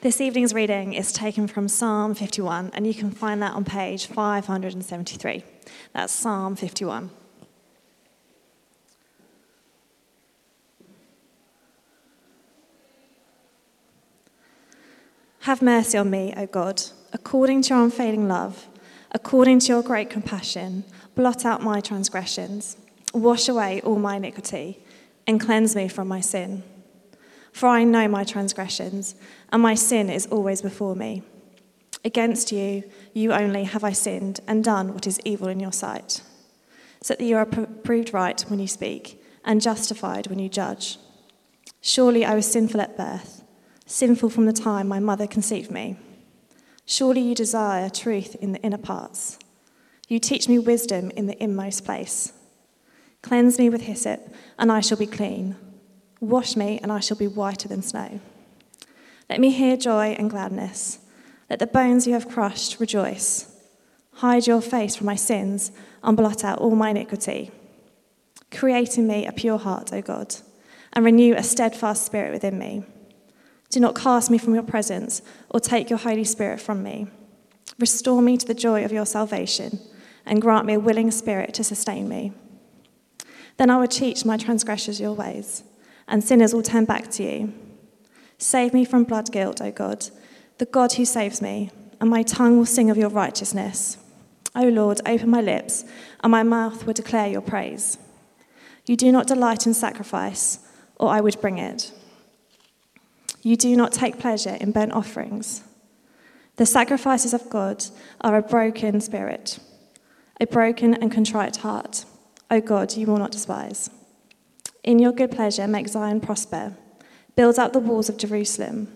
This evening's reading is taken from Psalm 51, and you can find that on page 573. That's Psalm 51. Have mercy on me, O God, according to your unfailing love, according to your great compassion, blot out my transgressions, wash away all my iniquity, and cleanse me from my sin. For I know my transgressions, and my sin is always before me. Against you, you only have I sinned and done what is evil in your sight, so that you are proved right when you speak, and justified when you judge. Surely I was sinful at birth, sinful from the time my mother conceived me. Surely you desire truth in the inner parts. You teach me wisdom in the inmost place. Cleanse me with hyssop, and I shall be clean. Wash me, and I shall be whiter than snow. Let me hear joy and gladness. Let the bones you have crushed rejoice. Hide your face from my sins and blot out all my iniquity. Create in me a pure heart, O God, and renew a steadfast spirit within me. Do not cast me from your presence or take your Holy Spirit from me. Restore me to the joy of your salvation and grant me a willing spirit to sustain me. Then I will teach my transgressors your ways and sinners will turn back to you. Save me from blood guilt, O God, the God who saves me, and my tongue will sing of your righteousness. O Lord, open my lips, and my mouth will declare your praise. You do not delight in sacrifice, or I would bring it. You do not take pleasure in burnt offerings. The sacrifices of God are a broken spirit, a broken and contrite heart. O God, you will not despise. In your good pleasure, make Zion prosper. Build up the walls of Jerusalem.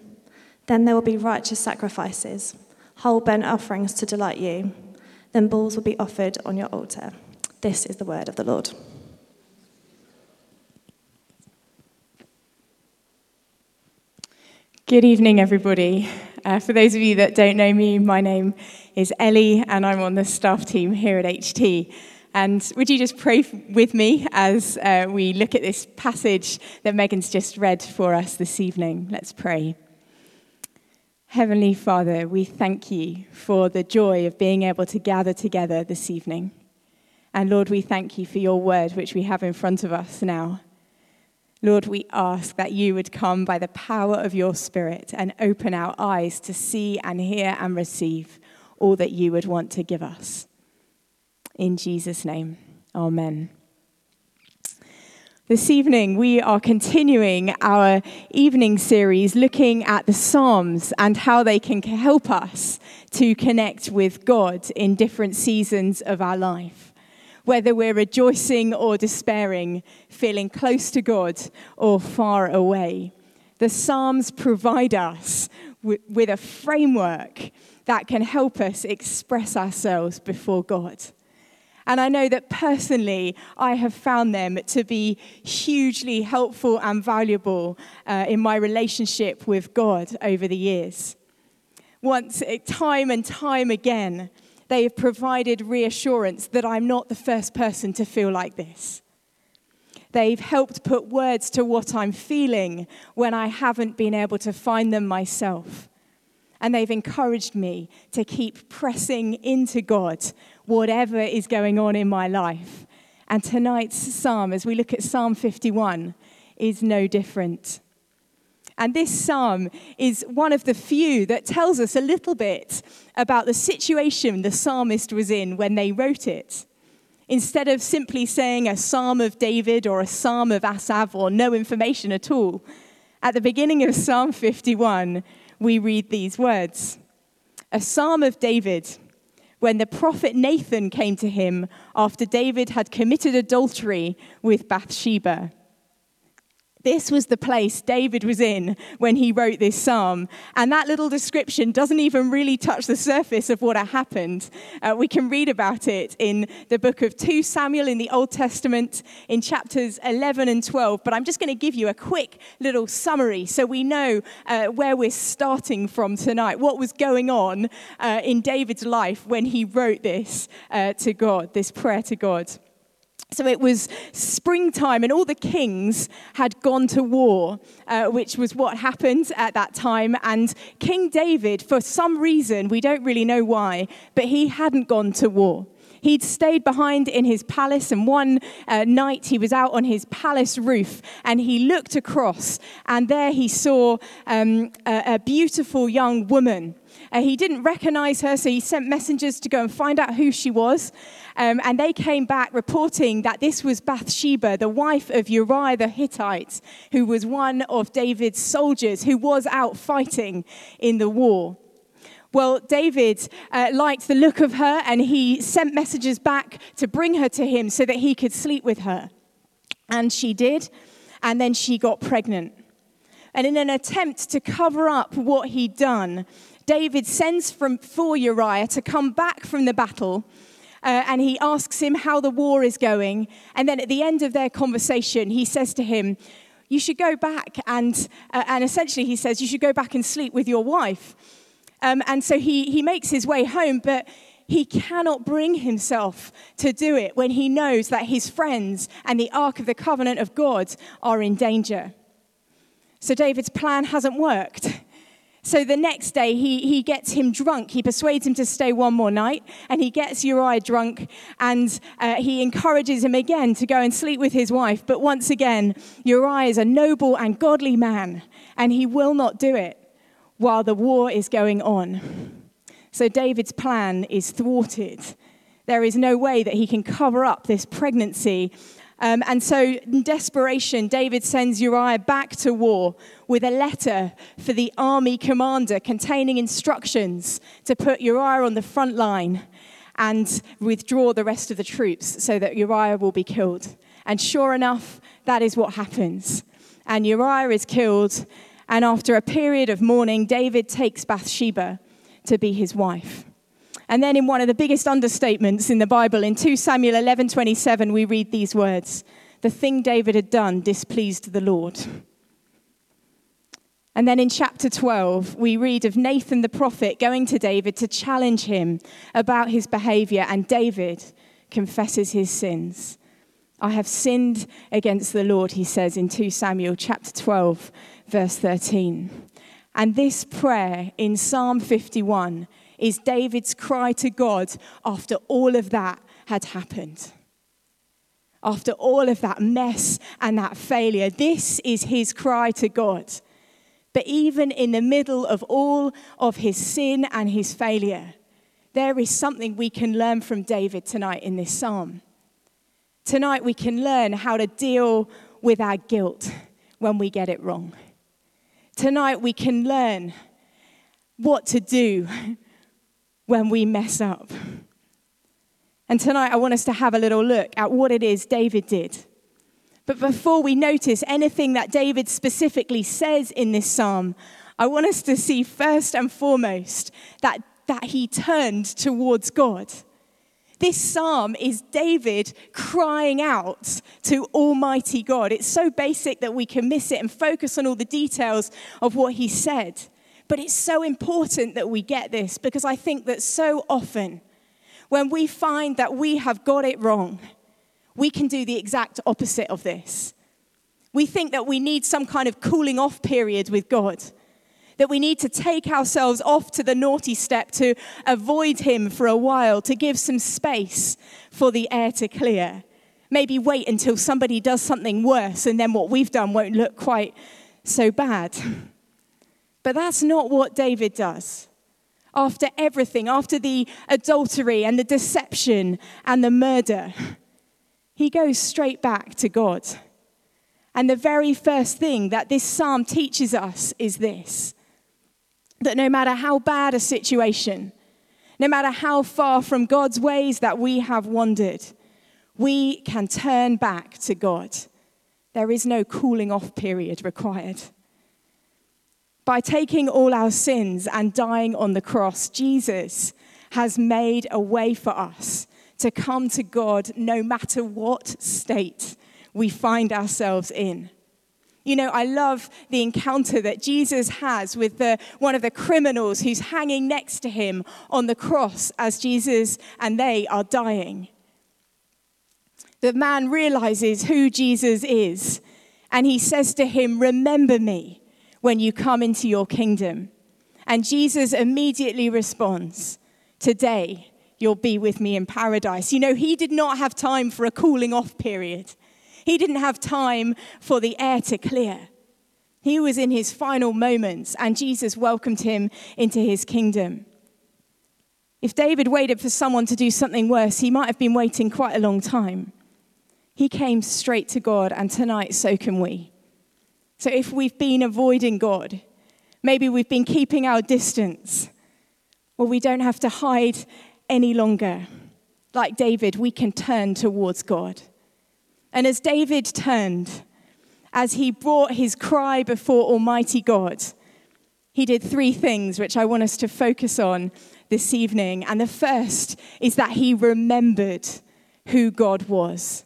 Then there will be righteous sacrifices, whole burnt offerings to delight you. Then bulls will be offered on your altar. This is the word of the Lord. Good evening, everybody. Uh, for those of you that don't know me, my name is Ellie, and I'm on the staff team here at HT. And would you just pray with me as uh, we look at this passage that Megan's just read for us this evening? Let's pray. Heavenly Father, we thank you for the joy of being able to gather together this evening. And Lord, we thank you for your word, which we have in front of us now. Lord, we ask that you would come by the power of your Spirit and open our eyes to see and hear and receive all that you would want to give us. In Jesus' name, Amen. This evening, we are continuing our evening series looking at the Psalms and how they can help us to connect with God in different seasons of our life. Whether we're rejoicing or despairing, feeling close to God or far away, the Psalms provide us with a framework that can help us express ourselves before God. And I know that personally, I have found them to be hugely helpful and valuable uh, in my relationship with God over the years. Once, eh, time and time again, they have provided reassurance that I'm not the first person to feel like this. They've helped put words to what I'm feeling when I haven't been able to find them myself. And they've encouraged me to keep pressing into God whatever is going on in my life. And tonight's psalm, as we look at Psalm 51, is no different. And this psalm is one of the few that tells us a little bit about the situation the psalmist was in when they wrote it. Instead of simply saying a psalm of David or a psalm of Asaph or no information at all, at the beginning of Psalm 51, we read these words A psalm of David when the prophet Nathan came to him after David had committed adultery with Bathsheba. This was the place David was in when he wrote this psalm. And that little description doesn't even really touch the surface of what had happened. Uh, we can read about it in the book of 2 Samuel in the Old Testament in chapters 11 and 12. But I'm just going to give you a quick little summary so we know uh, where we're starting from tonight, what was going on uh, in David's life when he wrote this uh, to God, this prayer to God. So it was springtime, and all the kings had gone to war, uh, which was what happened at that time. And King David, for some reason, we don't really know why, but he hadn't gone to war. He'd stayed behind in his palace, and one uh, night he was out on his palace roof and he looked across, and there he saw um, a, a beautiful young woman uh, he didn't recognize her, so he sent messengers to go and find out who she was. Um, and they came back reporting that this was Bathsheba, the wife of Uriah the Hittite, who was one of David's soldiers who was out fighting in the war. Well, David uh, liked the look of her and he sent messages back to bring her to him so that he could sleep with her. And she did, and then she got pregnant. And in an attempt to cover up what he'd done, David sends from, for Uriah to come back from the battle. Uh, and he asks him how the war is going. And then at the end of their conversation, he says to him, You should go back. And, uh, and essentially, he says, You should go back and sleep with your wife. Um, and so he, he makes his way home, but he cannot bring himself to do it when he knows that his friends and the Ark of the Covenant of God are in danger. So David's plan hasn't worked. So the next day, he, he gets him drunk. He persuades him to stay one more night, and he gets Uriah drunk, and uh, he encourages him again to go and sleep with his wife. But once again, Uriah is a noble and godly man, and he will not do it while the war is going on. So David's plan is thwarted. There is no way that he can cover up this pregnancy um, and so, in desperation, David sends Uriah back to war with a letter for the army commander containing instructions to put Uriah on the front line and withdraw the rest of the troops so that Uriah will be killed. And sure enough, that is what happens. And Uriah is killed. And after a period of mourning, David takes Bathsheba to be his wife. And then in one of the biggest understatements in the Bible, in 2 Samuel 11:27, we read these words: "The thing David had done displeased the Lord." And then in chapter 12, we read of Nathan the prophet going to David to challenge him about his behavior, and David confesses his sins. I have sinned against the Lord, he says in 2 Samuel chapter 12, verse 13. And this prayer in Psalm 51 is David's cry to God after all of that had happened. After all of that mess and that failure, this is his cry to God. But even in the middle of all of his sin and his failure, there is something we can learn from David tonight in this psalm. Tonight, we can learn how to deal with our guilt when we get it wrong. Tonight, we can learn what to do when we mess up. And tonight, I want us to have a little look at what it is David did. But before we notice anything that David specifically says in this psalm, I want us to see first and foremost that, that he turned towards God. This psalm is David crying out to Almighty God. It's so basic that we can miss it and focus on all the details of what he said. But it's so important that we get this because I think that so often when we find that we have got it wrong, we can do the exact opposite of this. We think that we need some kind of cooling off period with God, that we need to take ourselves off to the naughty step to avoid Him for a while, to give some space for the air to clear. Maybe wait until somebody does something worse, and then what we've done won't look quite so bad. But that's not what David does. After everything, after the adultery and the deception and the murder, he goes straight back to God. And the very first thing that this psalm teaches us is this that no matter how bad a situation, no matter how far from God's ways that we have wandered, we can turn back to God. There is no cooling off period required. By taking all our sins and dying on the cross, Jesus has made a way for us to come to God no matter what state we find ourselves in. You know, I love the encounter that Jesus has with the, one of the criminals who's hanging next to him on the cross as Jesus and they are dying. The man realizes who Jesus is, and he says to him, Remember me when you come into your kingdom. And Jesus immediately responds, Today you'll be with me in paradise. You know, he did not have time for a cooling off period, he didn't have time for the air to clear. He was in his final moments, and Jesus welcomed him into his kingdom. If David waited for someone to do something worse, he might have been waiting quite a long time. He came straight to God, and tonight so can we. So if we've been avoiding God, maybe we've been keeping our distance, well, we don't have to hide any longer. Like David, we can turn towards God. And as David turned, as he brought his cry before Almighty God, he did three things which I want us to focus on this evening. And the first is that he remembered who God was.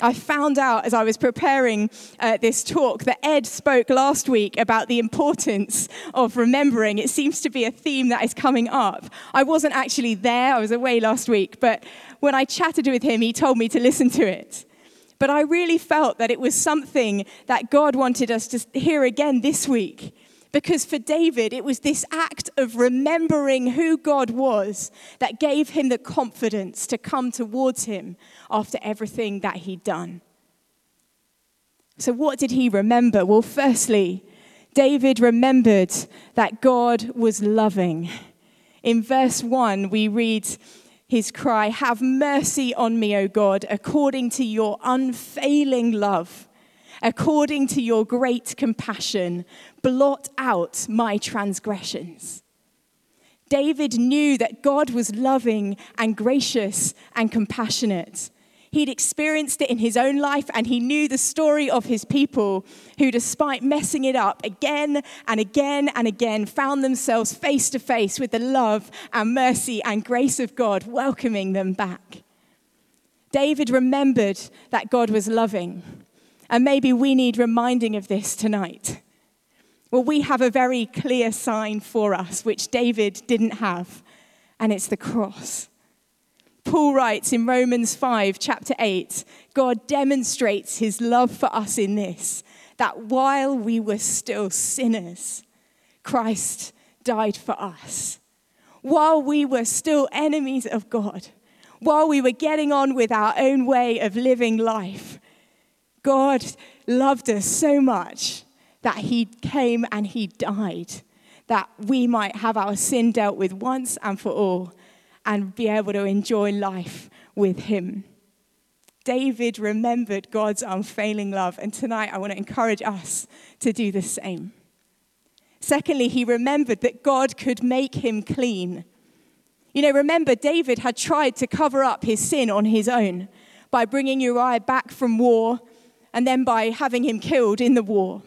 I found out as I was preparing uh, this talk that Ed spoke last week about the importance of remembering. It seems to be a theme that is coming up. I wasn't actually there, I was away last week, but when I chatted with him, he told me to listen to it. But I really felt that it was something that God wanted us to hear again this week. Because for David, it was this act of remembering who God was that gave him the confidence to come towards him after everything that he'd done. So, what did he remember? Well, firstly, David remembered that God was loving. In verse 1, we read, his cry, Have mercy on me, O God, according to your unfailing love, according to your great compassion. Blot out my transgressions. David knew that God was loving and gracious and compassionate. He'd experienced it in his own life, and he knew the story of his people who, despite messing it up again and again and again, found themselves face to face with the love and mercy and grace of God, welcoming them back. David remembered that God was loving, and maybe we need reminding of this tonight. Well, we have a very clear sign for us, which David didn't have, and it's the cross. Paul writes in Romans 5, chapter 8, God demonstrates his love for us in this that while we were still sinners, Christ died for us. While we were still enemies of God, while we were getting on with our own way of living life, God loved us so much that he came and he died, that we might have our sin dealt with once and for all and be able to enjoy life with Him. David remembered God's unfailing love, and tonight I want to encourage us to do the same. Secondly, he remembered that God could make him clean. You know, remember, David had tried to cover up his sin on his own by bringing Uriah back from war and then by having him killed in the war.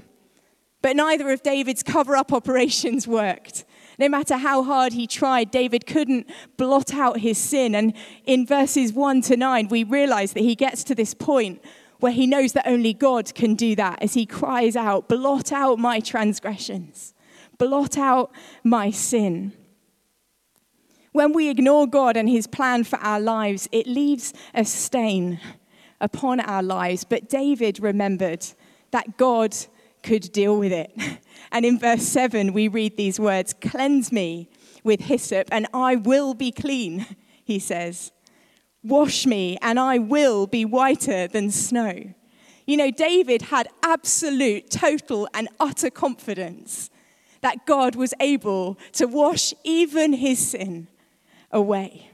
But neither of David's cover up operations worked. No matter how hard he tried, David couldn't blot out his sin. And in verses 1 to 9, we realize that he gets to this point where he knows that only God can do that as he cries out, Blot out my transgressions, blot out my sin. When we ignore God and his plan for our lives, it leaves a stain upon our lives. But David remembered that God could deal with it. And in verse 7, we read these words Cleanse me with hyssop, and I will be clean, he says. Wash me, and I will be whiter than snow. You know, David had absolute, total, and utter confidence that God was able to wash even his sin away.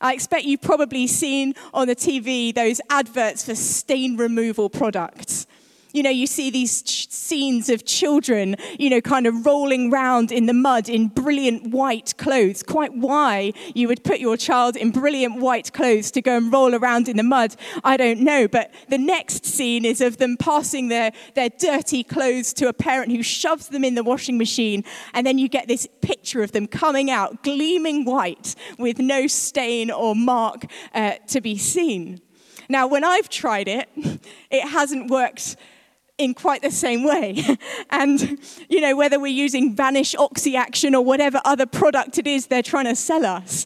I expect you've probably seen on the TV those adverts for stain removal products you know, you see these ch- scenes of children, you know, kind of rolling around in the mud in brilliant white clothes. Quite why you would put your child in brilliant white clothes to go and roll around in the mud, I don't know. But the next scene is of them passing their, their dirty clothes to a parent who shoves them in the washing machine. And then you get this picture of them coming out gleaming white with no stain or mark uh, to be seen. Now, when I've tried it, it hasn't worked in quite the same way. and, you know, whether we're using Vanish Oxy Action or whatever other product it is they're trying to sell us,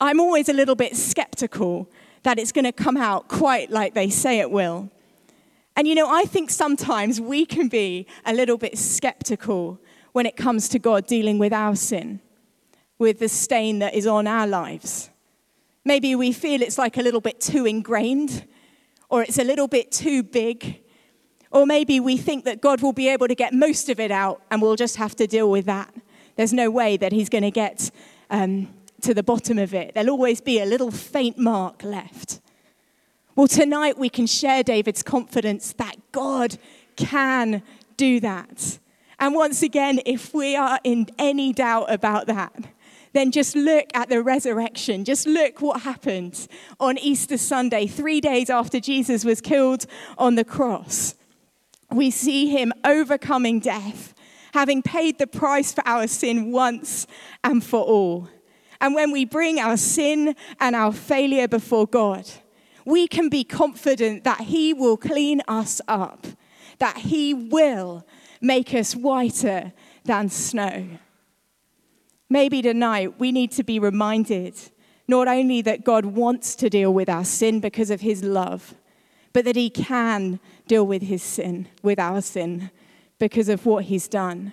I'm always a little bit skeptical that it's going to come out quite like they say it will. And you know, I think sometimes we can be a little bit skeptical when it comes to God dealing with our sin, with the stain that is on our lives. Maybe we feel it's like a little bit too ingrained, or it's a little bit too big, or maybe we think that God will be able to get most of it out and we'll just have to deal with that. There's no way that He's going to get um, to the bottom of it. There'll always be a little faint mark left. Well, tonight we can share David's confidence that God can do that. And once again, if we are in any doubt about that, then just look at the resurrection. Just look what happened on Easter Sunday, three days after Jesus was killed on the cross. We see him overcoming death, having paid the price for our sin once and for all. And when we bring our sin and our failure before God, we can be confident that He will clean us up, that He will make us whiter than snow. Maybe tonight we need to be reminded not only that God wants to deal with our sin because of His love, but that He can deal with His sin, with our sin, because of what He's done.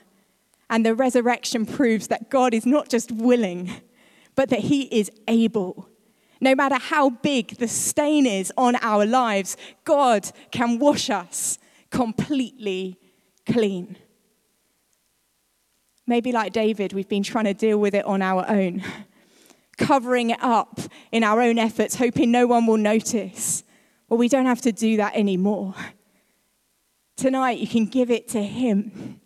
And the resurrection proves that God is not just willing, but that He is able. No matter how big the stain is on our lives, God can wash us completely clean. Maybe like David, we've been trying to deal with it on our own, covering it up in our own efforts, hoping no one will notice. Well, we don't have to do that anymore. Tonight, you can give it to Him.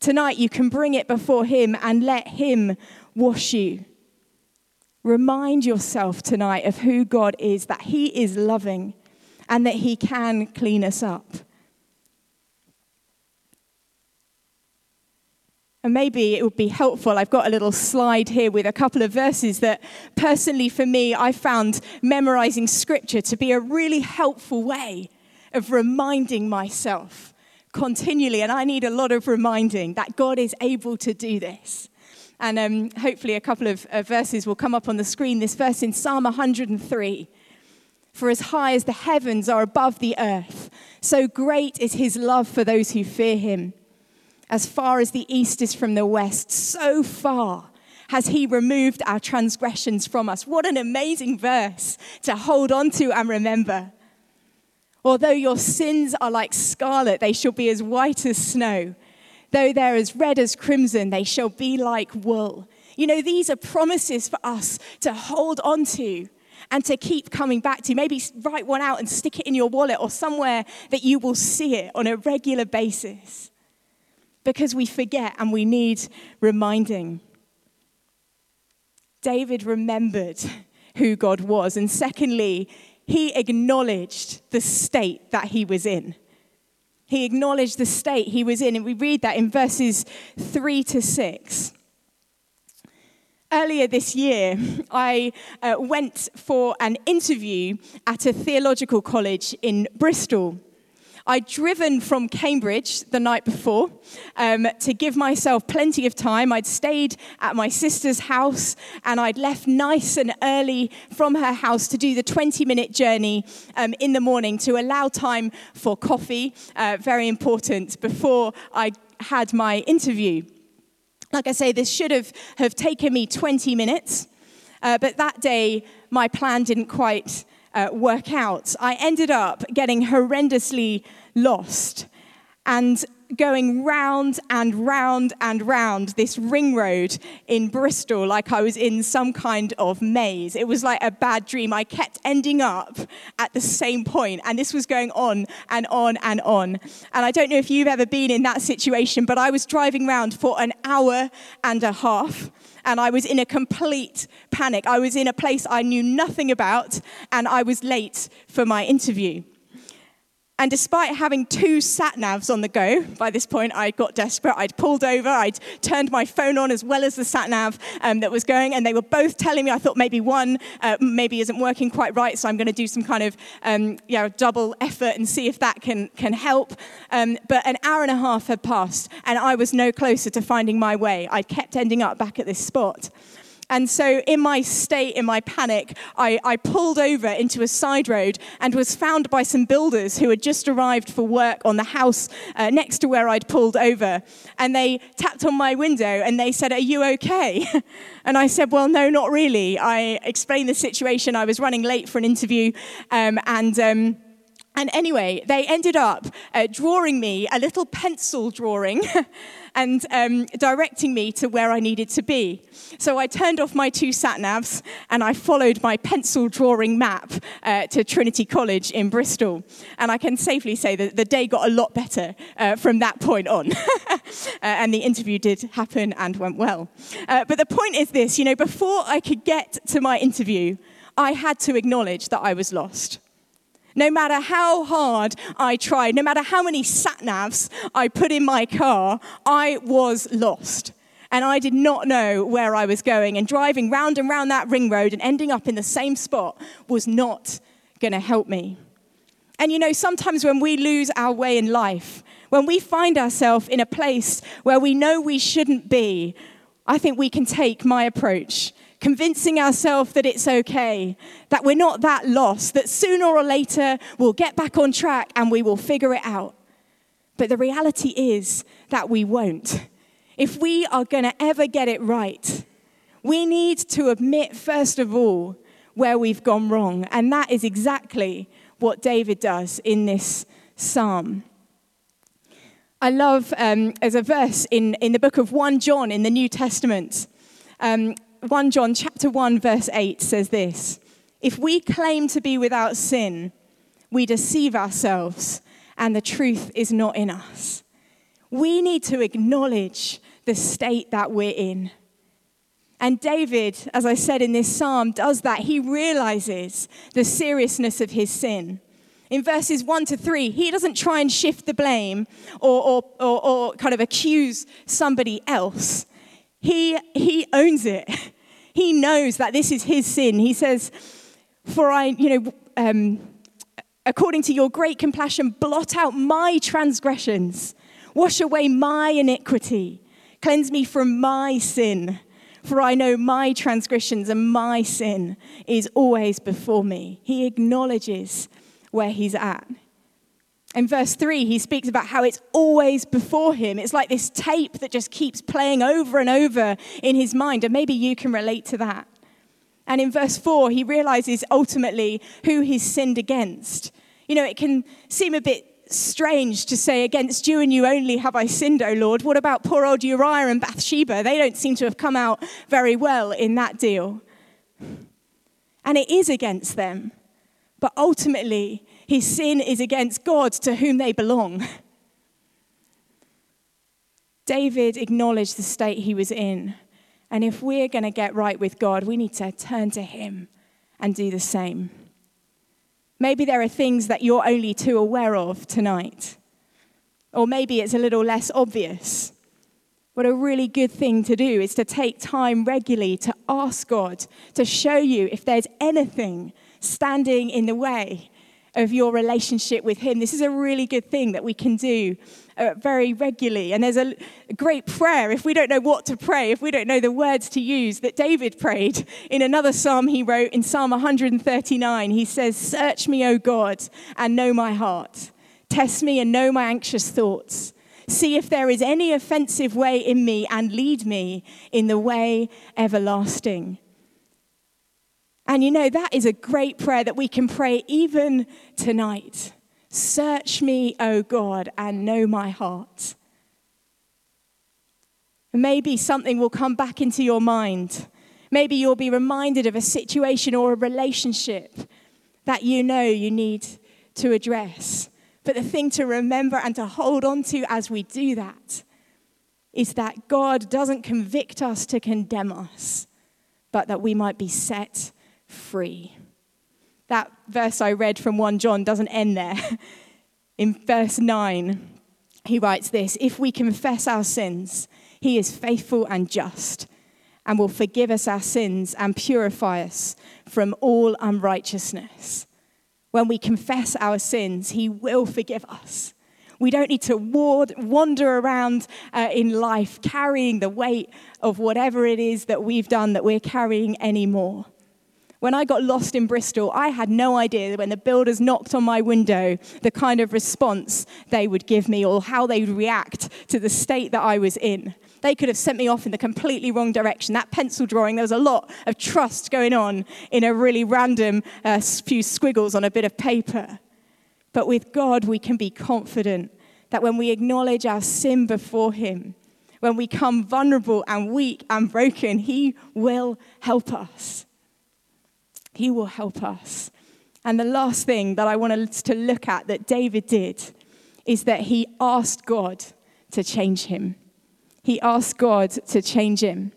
Tonight, you can bring it before Him and let Him wash you. Remind yourself tonight of who God is, that He is loving and that He can clean us up. And maybe it would be helpful. I've got a little slide here with a couple of verses that, personally, for me, I found memorizing scripture to be a really helpful way of reminding myself continually. And I need a lot of reminding that God is able to do this. And um, hopefully, a couple of uh, verses will come up on the screen. This verse in Psalm 103 For as high as the heavens are above the earth, so great is his love for those who fear him. As far as the east is from the west, so far has he removed our transgressions from us. What an amazing verse to hold on to and remember. Although your sins are like scarlet, they shall be as white as snow. Though they're as red as crimson, they shall be like wool. You know, these are promises for us to hold on to and to keep coming back to. Maybe write one out and stick it in your wallet or somewhere that you will see it on a regular basis. Because we forget and we need reminding. David remembered who God was. And secondly, he acknowledged the state that he was in. He acknowledged the state he was in, and we read that in verses 3 to 6. Earlier this year, I uh, went for an interview at a theological college in Bristol. I'd driven from Cambridge the night before um, to give myself plenty of time. I'd stayed at my sister's house and I'd left nice and early from her house to do the 20 minute journey um, in the morning to allow time for coffee, uh, very important, before I had my interview. Like I say, this should have, have taken me 20 minutes, uh, but that day my plan didn't quite uh, work out. I ended up getting horrendously lost and going round and round and round this ring road in Bristol like I was in some kind of maze. It was like a bad dream. I kept ending up at the same point, and this was going on and on and on. And I don't know if you've ever been in that situation, but I was driving round for an hour and a half and I was in a complete panic. I was in a place I knew nothing about, and I was late for my interview. And despite having two sat navs on the go, by this point I got desperate. I'd pulled over, I'd turned my phone on as well as the sat nav um, that was going, and they were both telling me. I thought maybe one uh, maybe isn't working quite right, so I'm going to do some kind of um, double effort and see if that can, can help. Um, but an hour and a half had passed, and I was no closer to finding my way. I kept ending up back at this spot. And so, in my state, in my panic, I, I, pulled over into a side road and was found by some builders who had just arrived for work on the house uh, next to where I'd pulled over. And they tapped on my window and they said, Are you okay? And I said, Well, no, not really. I explained the situation. I was running late for an interview. Um, and. Um, and anyway, they ended up uh, drawing me a little pencil drawing and um, directing me to where I needed to be. So I turned off my two sat navs and I followed my pencil drawing map uh, to Trinity College in Bristol. And I can safely say that the day got a lot better uh, from that point on. Uh, and the interview did happen and went well. Uh, but the point is this you know, before I could get to my interview, I had to acknowledge that I was lost. No matter how hard I tried, no matter how many sat navs I put in my car, I was lost. And I did not know where I was going. And driving round and round that ring road and ending up in the same spot was not going to help me. And you know, sometimes when we lose our way in life, when we find ourselves in a place where we know we shouldn't be, I think we can take my approach convincing ourselves that it's okay, that we're not that lost, that sooner or later we'll get back on track and we will figure it out. But the reality is that we won't. If we are going to ever get it right, we need to admit, first of all, where we've gone wrong. And that is exactly what David does in this psalm. I love, um, as a verse in, in the book of 1 John in the New Testament, um, 1 John chapter 1 verse 8 says this. If we claim to be without sin, we deceive ourselves and the truth is not in us. We need to acknowledge the state that we're in. And David, as I said in this psalm, does that. He realizes the seriousness of his sin. In verses 1 to 3, he doesn't try and shift the blame or, or, or, or kind of accuse somebody else. He, he owns it. He knows that this is his sin. He says, For I, you know, um, according to your great compassion, blot out my transgressions, wash away my iniquity, cleanse me from my sin. For I know my transgressions and my sin is always before me. He acknowledges where he's at. In verse 3, he speaks about how it's always before him. It's like this tape that just keeps playing over and over in his mind. And maybe you can relate to that. And in verse 4, he realizes ultimately who he's sinned against. You know, it can seem a bit strange to say, Against you and you only have I sinned, O Lord. What about poor old Uriah and Bathsheba? They don't seem to have come out very well in that deal. And it is against them. But ultimately, his sin is against God to whom they belong. David acknowledged the state he was in. And if we're going to get right with God, we need to turn to him and do the same. Maybe there are things that you're only too aware of tonight. Or maybe it's a little less obvious. But a really good thing to do is to take time regularly to ask God to show you if there's anything standing in the way of your relationship with Him. This is a really good thing that we can do uh, very regularly. And there's a, a great prayer if we don't know what to pray, if we don't know the words to use, that David prayed in another psalm he wrote in Psalm 139. He says, Search me, O God, and know my heart. Test me and know my anxious thoughts. See if there is any offensive way in me and lead me in the way everlasting. And you know, that is a great prayer that we can pray even tonight. Search me, O God, and know my heart. Maybe something will come back into your mind. Maybe you'll be reminded of a situation or a relationship that you know you need to address. But the thing to remember and to hold on to as we do that is that God doesn't convict us to condemn us, but that we might be set free. That verse I read from 1 John doesn't end there. In verse 9, he writes this If we confess our sins, he is faithful and just and will forgive us our sins and purify us from all unrighteousness. When we confess our sins, he will forgive us. We don't need to ward, wander around uh, in life carrying the weight of whatever it is that we've done that we're carrying anymore. When I got lost in Bristol, I had no idea that when the builders knocked on my window the kind of response they would give me or how they'd react to the state that I was in. They could have sent me off in the completely wrong direction. That pencil drawing, there was a lot of trust going on in a really random uh, few squiggles on a bit of paper. But with God, we can be confident that when we acknowledge our sin before Him, when we come vulnerable and weak and broken, He will help us. He will help us. And the last thing that I want us to look at that David did is that he asked God to change him. He asked God to change him.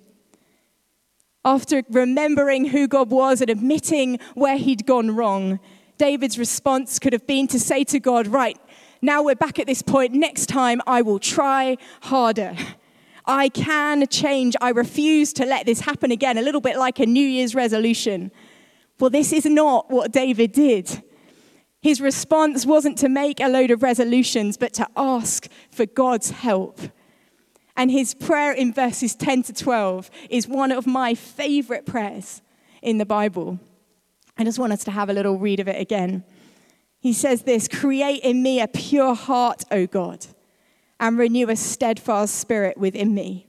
After remembering who God was and admitting where he'd gone wrong, David's response could have been to say to God, Right, now we're back at this point. Next time I will try harder. I can change. I refuse to let this happen again. A little bit like a New Year's resolution. Well, this is not what David did. His response wasn't to make a load of resolutions, but to ask for God's help. And his prayer in verses 10 to 12 is one of my favorite prayers in the Bible. I just want us to have a little read of it again. He says this Create in me a pure heart, O God, and renew a steadfast spirit within me.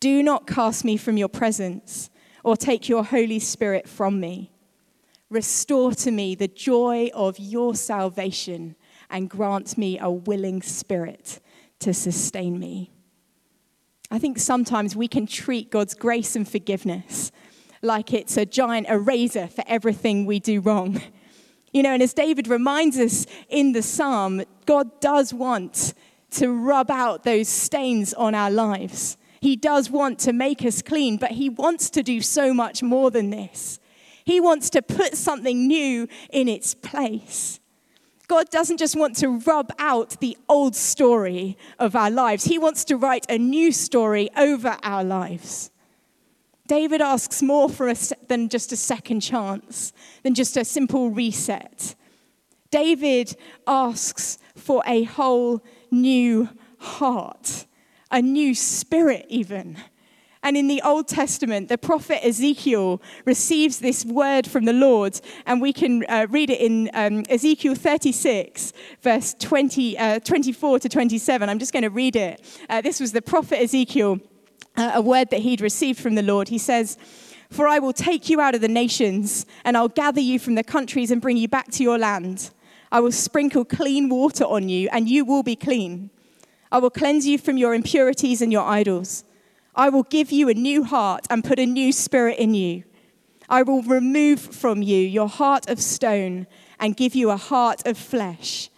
Do not cast me from your presence or take your Holy Spirit from me. Restore to me the joy of your salvation and grant me a willing spirit to sustain me. I think sometimes we can treat God's grace and forgiveness like it's a giant eraser for everything we do wrong. You know, and as David reminds us in the psalm, God does want to rub out those stains on our lives. He does want to make us clean, but He wants to do so much more than this. He wants to put something new in its place. God doesn't just want to rub out the old story of our lives, He wants to write a new story over our lives. David asks more for us than just a second chance, than just a simple reset. David asks for a whole new heart a new spirit, even. And in the Old Testament, the prophet Ezekiel receives this word from the Lord, and we can uh, read it in um, Ezekiel 36, verse 20, uh, 24 to 27. I'm just going to read it. Uh, this was the prophet Ezekiel, uh, a word that he'd received from the Lord. He says, For I will take you out of the nations, and I'll gather you from the countries and bring you back to your land. I will sprinkle clean water on you, and you will be clean. I will cleanse you from your impurities and your idols. I will give you a new heart and put a new spirit in you. I will remove from you your heart of stone and give you a heart of flesh.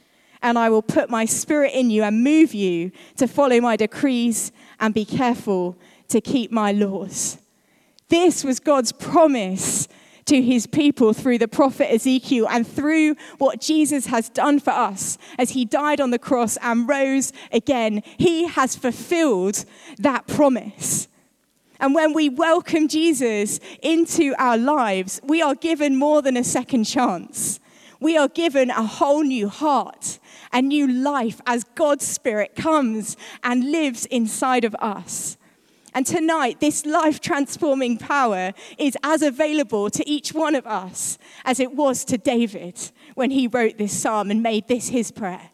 And I will put my spirit in you and move you to follow my decrees and be careful to keep my laws. This was God's promise to his people through the prophet Ezekiel and through what Jesus has done for us as he died on the cross and rose again. He has fulfilled that promise. And when we welcome Jesus into our lives, we are given more than a second chance. We are given a whole new heart, a new life as God's Spirit comes and lives inside of us. And tonight, this life transforming power is as available to each one of us as it was to David when he wrote this psalm and made this his prayer.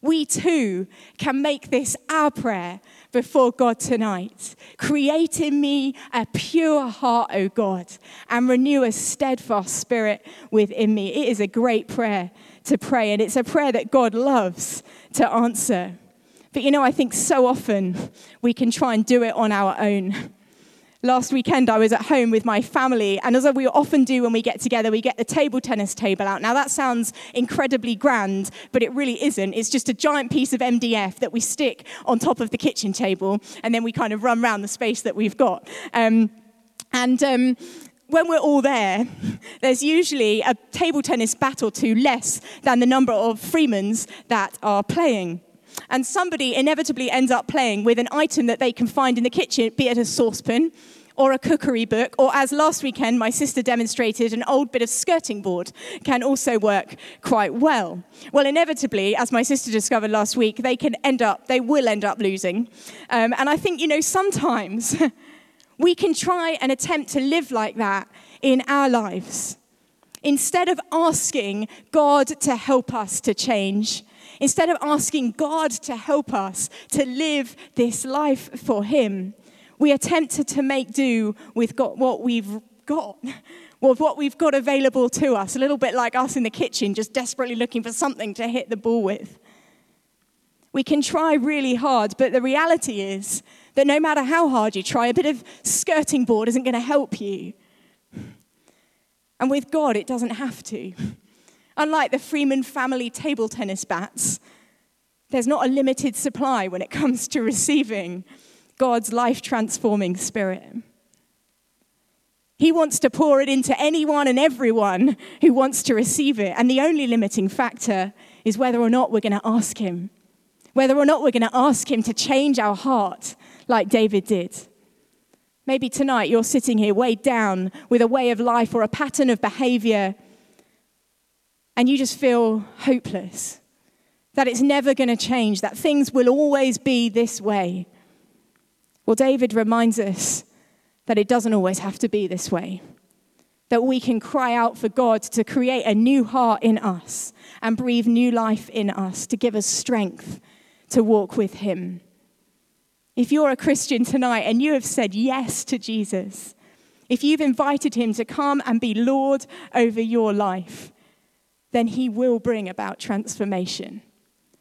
We too can make this our prayer before God tonight. Create in me a pure heart, O God, and renew a steadfast spirit within me. It is a great prayer to pray, and it's a prayer that God loves to answer. But you know, I think so often we can try and do it on our own. Last weekend, I was at home with my family, and as we often do when we get together, we get the table tennis table out. Now, that sounds incredibly grand, but it really isn't. It's just a giant piece of MDF that we stick on top of the kitchen table, and then we kind of run around the space that we've got. Um, and um, when we're all there, there's usually a table tennis bat or two less than the number of Freemans that are playing. And somebody inevitably ends up playing with an item that they can find in the kitchen, be it a saucepan or a cookery book, or as last weekend my sister demonstrated, an old bit of skirting board can also work quite well. Well, inevitably, as my sister discovered last week, they can end up, they will end up losing. Um, and I think, you know, sometimes we can try and attempt to live like that in our lives. Instead of asking God to help us to change, instead of asking God to help us to live this life for Him, we attempt to make do with what we've got, with what we've got available to us, a little bit like us in the kitchen, just desperately looking for something to hit the ball with. We can try really hard, but the reality is that no matter how hard you try, a bit of skirting board isn't going to help you. And with God, it doesn't have to. Unlike the Freeman family table tennis bats, there's not a limited supply when it comes to receiving God's life transforming spirit. He wants to pour it into anyone and everyone who wants to receive it. And the only limiting factor is whether or not we're going to ask Him. Whether or not we're going to ask Him to change our heart like David did. Maybe tonight you're sitting here weighed down with a way of life or a pattern of behavior, and you just feel hopeless. That it's never going to change, that things will always be this way. Well, David reminds us that it doesn't always have to be this way. That we can cry out for God to create a new heart in us and breathe new life in us to give us strength to walk with Him. If you're a Christian tonight and you have said yes to Jesus, if you've invited Him to come and be Lord over your life, then He will bring about transformation.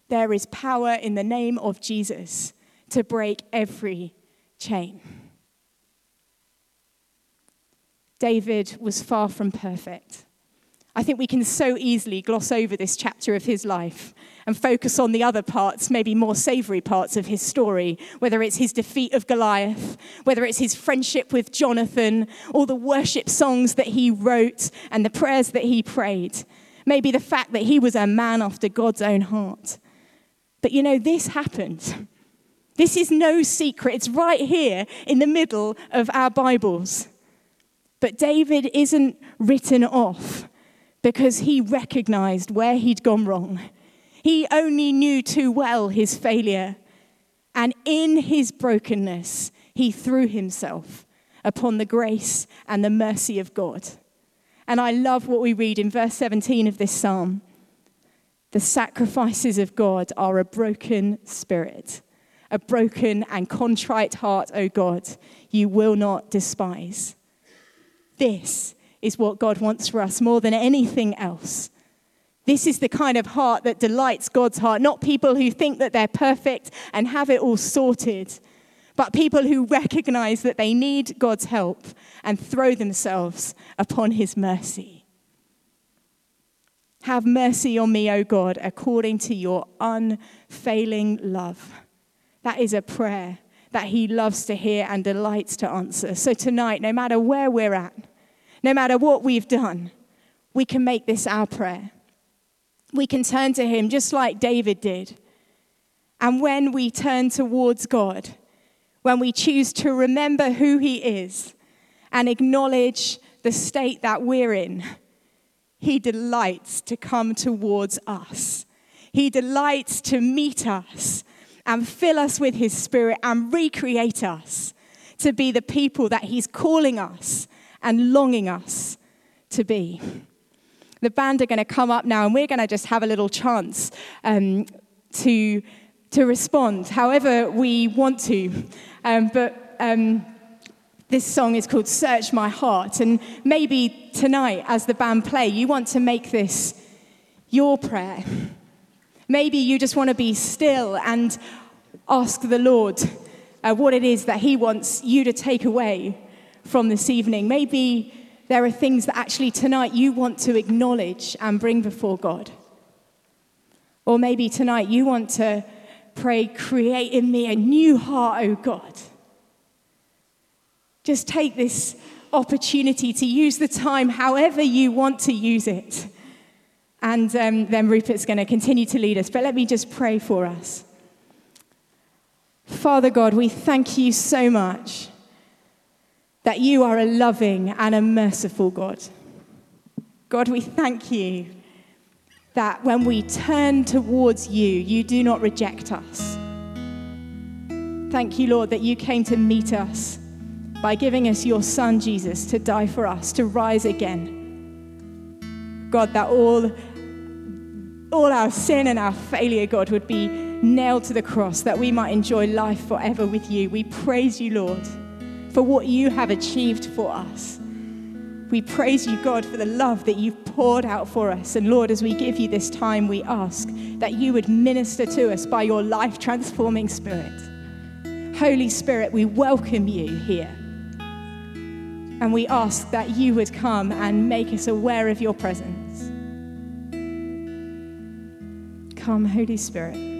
There is power in the name of Jesus to break every chain. David was far from perfect. I think we can so easily gloss over this chapter of his life and focus on the other parts, maybe more savory parts of his story, whether it's his defeat of Goliath, whether it's his friendship with Jonathan, all the worship songs that he wrote and the prayers that he prayed, maybe the fact that he was a man after God's own heart. But you know, this happened. This is no secret. It's right here in the middle of our Bibles. But David isn't written off because he recognized where he'd gone wrong. He only knew too well his failure. And in his brokenness, he threw himself upon the grace and the mercy of God. And I love what we read in verse 17 of this psalm. The sacrifices of God are a broken spirit a broken and contrite heart, O God, you will not despise. This is what God wants for us more than anything else. This is the kind of heart that delights God's heart, not people who think that they're perfect and have it all sorted, but people who recognize that they need God's help and throw themselves upon his mercy. Have mercy on me, O God, according to your unfailing love. That is a prayer that He loves to hear and delights to answer. So tonight, no matter where we're at, no matter what we've done, we can make this our prayer. We can turn to Him just like David did. And when we turn towards God, when we choose to remember who He is and acknowledge the state that we're in, He delights to come towards us. He delights to meet us and fill us with His Spirit and recreate us to be the people that He's calling us and longing us to be. The band are going to come up now, and we're going to just have a little chance um, to, to respond however we want to. Um, but um, this song is called Search My Heart. And maybe tonight, as the band play, you want to make this your prayer. Maybe you just want to be still and ask the Lord uh, what it is that He wants you to take away from this evening. Maybe there are things that actually tonight you want to acknowledge and bring before God. Or maybe tonight you want to pray, create in me a new heart, oh God. Just take this opportunity to use the time however you want to use it. And um, then Rupert's going to continue to lead us. But let me just pray for us. Father God, we thank you so much that you are a loving and a merciful God. God, we thank you that when we turn towards you, you do not reject us. Thank you, Lord, that you came to meet us by giving us your Son, Jesus, to die for us, to rise again. God, that all, all our sin and our failure, God, would be nailed to the cross, that we might enjoy life forever with you. We praise you, Lord, for what you have achieved for us. We praise you, God, for the love that you've poured out for us. And Lord, as we give you this time, we ask that you would minister to us by your life transforming spirit. Holy Spirit, we welcome you here. And we ask that you would come and make us aware of your presence. Come, Holy Spirit.